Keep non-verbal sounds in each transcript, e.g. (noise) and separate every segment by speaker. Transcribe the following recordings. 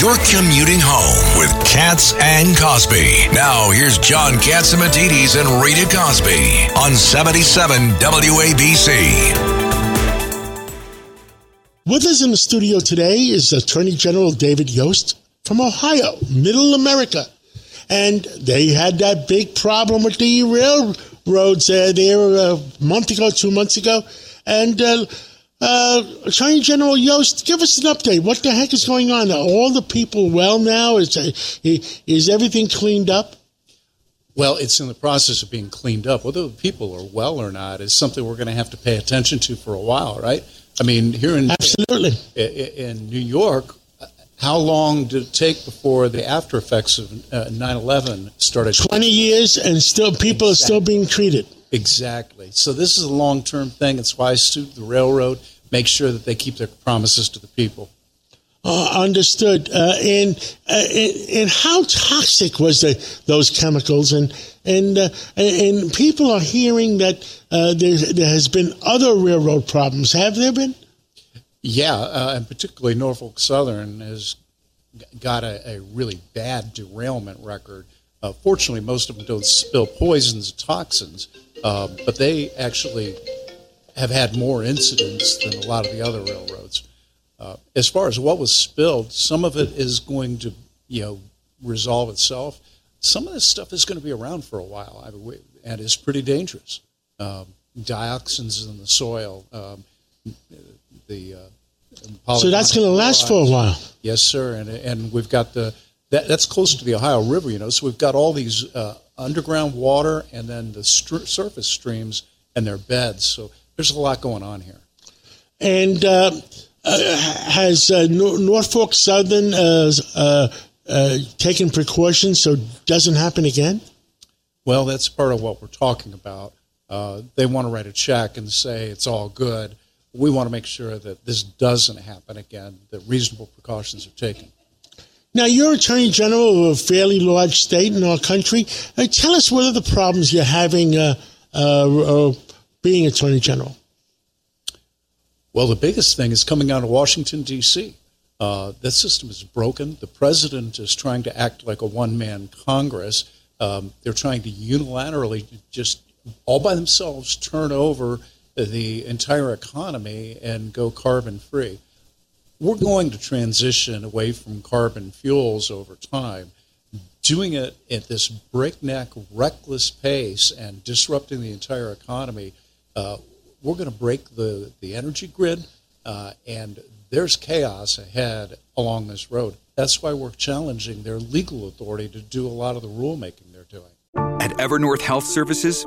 Speaker 1: You're commuting home with Cats and Cosby. Now, here's John Catsimatidis and Rita Cosby on 77 WABC.
Speaker 2: With us in the studio today is Attorney General David Yost from Ohio, Middle America. And they had that big problem with the railroads uh, there a month ago, two months ago. And uh, uh, Attorney General Yost, give us an update. What the heck is going on? Are all the people well now? Is, uh, is everything cleaned up?
Speaker 3: Well, it's in the process of being cleaned up. Whether the people are well or not is something we're going to have to pay attention to for a while, right? I mean, here in
Speaker 2: absolutely
Speaker 3: in New York, how long did it take before the after effects of 9/11 uh, started?
Speaker 2: Twenty years, and still people exactly. are still being treated.
Speaker 3: Exactly. So this is a long term thing. It's why I sued the railroad. Make sure that they keep their promises to the people.
Speaker 2: Uh, understood. Uh, and, uh, and, and how toxic was the, those chemicals? And and uh, and people are hearing that uh, there there has been other railroad problems. Have there been?
Speaker 3: Yeah, uh, and particularly Norfolk Southern has got a, a really bad derailment record. fortunately, most of them don't spill poisons, and toxins, um, but they actually have had more incidents than a lot of the other railroads. Uh, as far as what was spilled, some of it is going to, you know, resolve itself. Some of this stuff is going to be around for a while, I mean, and is pretty dangerous. Um, dioxins in the soil, um, the
Speaker 2: uh, so that's going to last for a while.
Speaker 3: Yes, sir, and and we've got the that, that's close to the Ohio River, you know. So we've got all these uh, underground water and then the surface streams and their beds. So there's a lot going on here.
Speaker 2: And uh, uh, has uh, Norfolk Southern uh, uh, uh, taken precautions so it doesn't happen again?
Speaker 3: Well, that's part of what we're talking about. they want to write a check and say it's all good. We want to make sure that this doesn't happen again, that reasonable precautions are taken.
Speaker 2: Now, you're Attorney General of a fairly large state in our country. Uh, tell us what are the problems you're having uh, uh, uh, being Attorney General?
Speaker 3: Well, the biggest thing is coming out of Washington, D.C. Uh, that system is broken. The president is trying to act like a one man Congress. Um, they're trying to unilaterally just all by themselves turn over the entire economy and go carbon free we're going to transition away from carbon fuels over time. Doing it at this breakneck, reckless pace and disrupting the entire economy, uh, we're going to break the, the energy grid, uh, and there's chaos ahead along this road. That's why we're challenging their legal authority to do a lot of the rulemaking they're doing.
Speaker 4: At Evernorth Health Services,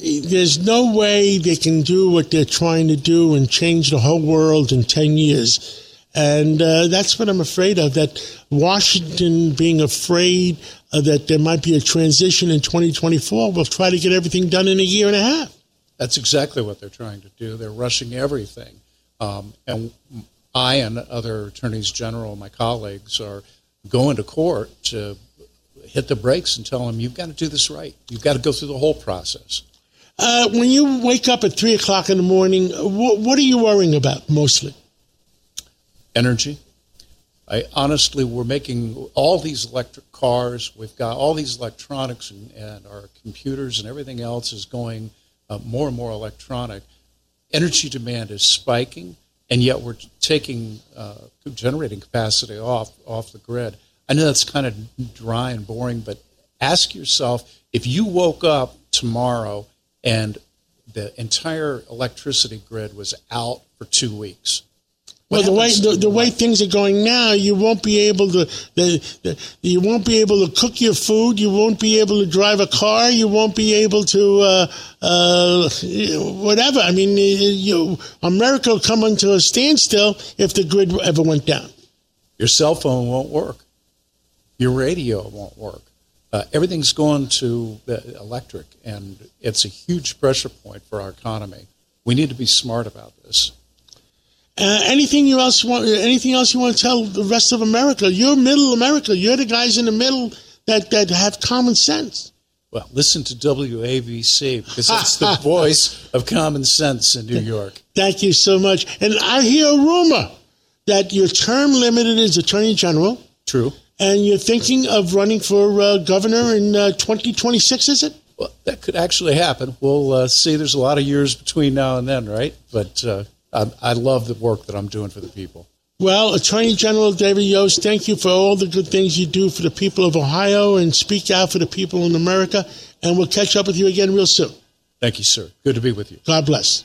Speaker 2: There's no way they can do what they're trying to do and change the whole world in 10 years and uh, that's what I'm afraid of that Washington being afraid uh, that there might be a transition in 2024 will try to get everything done in a year and a half.
Speaker 3: That's exactly what they're trying to do. They're rushing everything. Um, and I and other attorneys general, my colleagues, are going to court to hit the brakes and tell them, you've got to do this right. You've got to go through the whole process.
Speaker 2: Uh, when you wake up at 3 o'clock in the morning, wh- what are you worrying about mostly?
Speaker 3: energy. I honestly, we're making all these electric cars. We've got all these electronics, and, and our computers and everything else is going uh, more and more electronic. Energy demand is spiking, and yet we're taking uh, generating capacity off off the grid. I know that's kind of dry and boring, but ask yourself if you woke up tomorrow and the entire electricity grid was out for two weeks.
Speaker 2: Well, the way the, the, way things are going now, you won't be able to the, the, you won't be able to cook your food. You won't be able to drive a car. You won't be able to uh, uh, whatever. I mean, you, America will come into a standstill if the grid ever went down.
Speaker 3: Your cell phone won't work. Your radio won't work. Uh, everything's going to electric, and it's a huge pressure point for our economy. We need to be smart about this.
Speaker 2: Uh, anything you else want? Anything else you want to tell the rest of America? You're middle America. You're the guys in the middle that that have common sense.
Speaker 3: Well, listen to WABC because it's (laughs) the voice of common sense in New York.
Speaker 2: Thank you so much. And I hear a rumor that your term limited as Attorney General.
Speaker 3: True.
Speaker 2: And you're thinking of running for uh, governor in uh, 2026, is it?
Speaker 3: Well, that could actually happen. We'll uh, see. There's a lot of years between now and then, right? But uh, I, I love the work that I'm doing for the people.
Speaker 2: Well, Attorney General David Yost, thank you for all the good things you do for the people of Ohio and speak out for the people in America. And we'll catch up with you again real soon.
Speaker 3: Thank you, sir. Good to be with you.
Speaker 2: God bless.